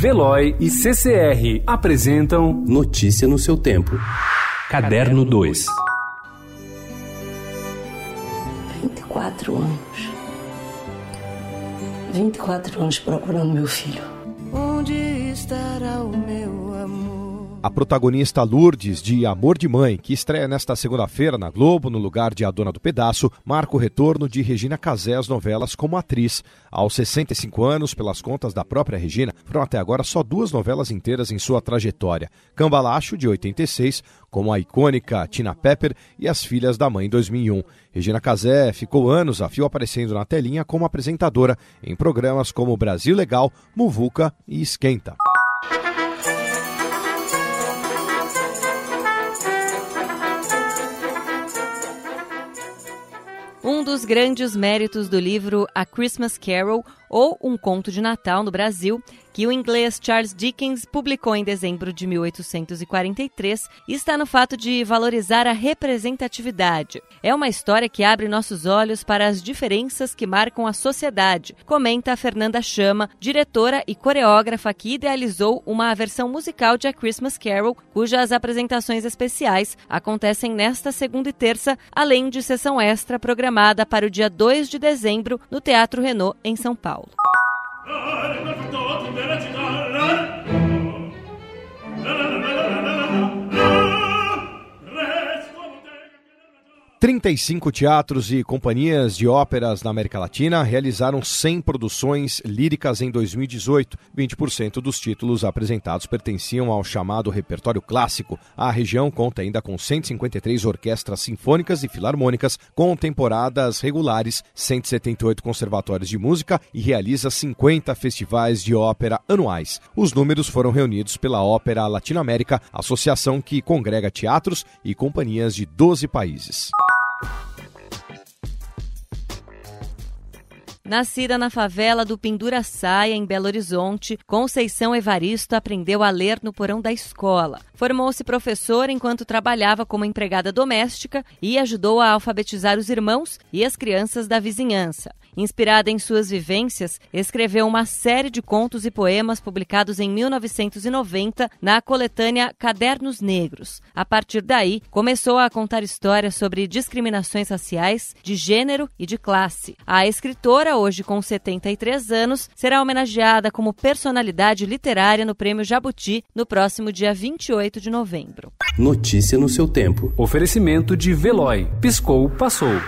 Veloy e CCR apresentam Notícia no seu tempo. Caderno 2. 24 anos. 24 anos procurando meu filho. Onde estará o? A protagonista Lourdes, de Amor de Mãe, que estreia nesta segunda-feira na Globo, no lugar de A Dona do Pedaço, marca o retorno de Regina Casé às novelas como atriz. Aos 65 anos, pelas contas da própria Regina, foram até agora só duas novelas inteiras em sua trajetória: Cambalacho, de 86, como a icônica Tina Pepper, e As Filhas da Mãe, 2001. Regina Casé ficou anos a fio aparecendo na telinha como apresentadora em programas como Brasil Legal, Muvuca e Esquenta. Um dos grandes méritos do livro A Christmas Carol, ou Um Conto de Natal no Brasil, que o inglês Charles Dickens publicou em dezembro de 1843, está no fato de valorizar a representatividade. É uma história que abre nossos olhos para as diferenças que marcam a sociedade, comenta Fernanda Chama, diretora e coreógrafa que idealizou uma versão musical de A Christmas Carol, cujas apresentações especiais acontecem nesta segunda e terça, além de sessão extra programada para o dia 2 de dezembro no Teatro Renault, em São Paulo. 35 teatros e companhias de óperas na América Latina realizaram 100 produções líricas em 2018. 20% dos títulos apresentados pertenciam ao chamado repertório clássico. A região conta ainda com 153 orquestras sinfônicas e filarmônicas, com temporadas regulares, 178 conservatórios de música e realiza 50 festivais de ópera anuais. Os números foram reunidos pela Ópera Latinoamérica, associação que congrega teatros e companhias de 12 países. Nascida na favela do Pendura-Saia, em Belo Horizonte, Conceição Evaristo aprendeu a ler no porão da escola. Formou-se professora enquanto trabalhava como empregada doméstica e ajudou a alfabetizar os irmãos e as crianças da vizinhança. Inspirada em suas vivências, escreveu uma série de contos e poemas publicados em 1990 na coletânea Cadernos Negros. A partir daí, começou a contar histórias sobre discriminações raciais, de gênero e de classe. A escritora, hoje com 73 anos, será homenageada como personalidade literária no Prêmio Jabuti no próximo dia 28 de novembro. Notícia no seu tempo. Oferecimento de Veloy. Piscou, passou.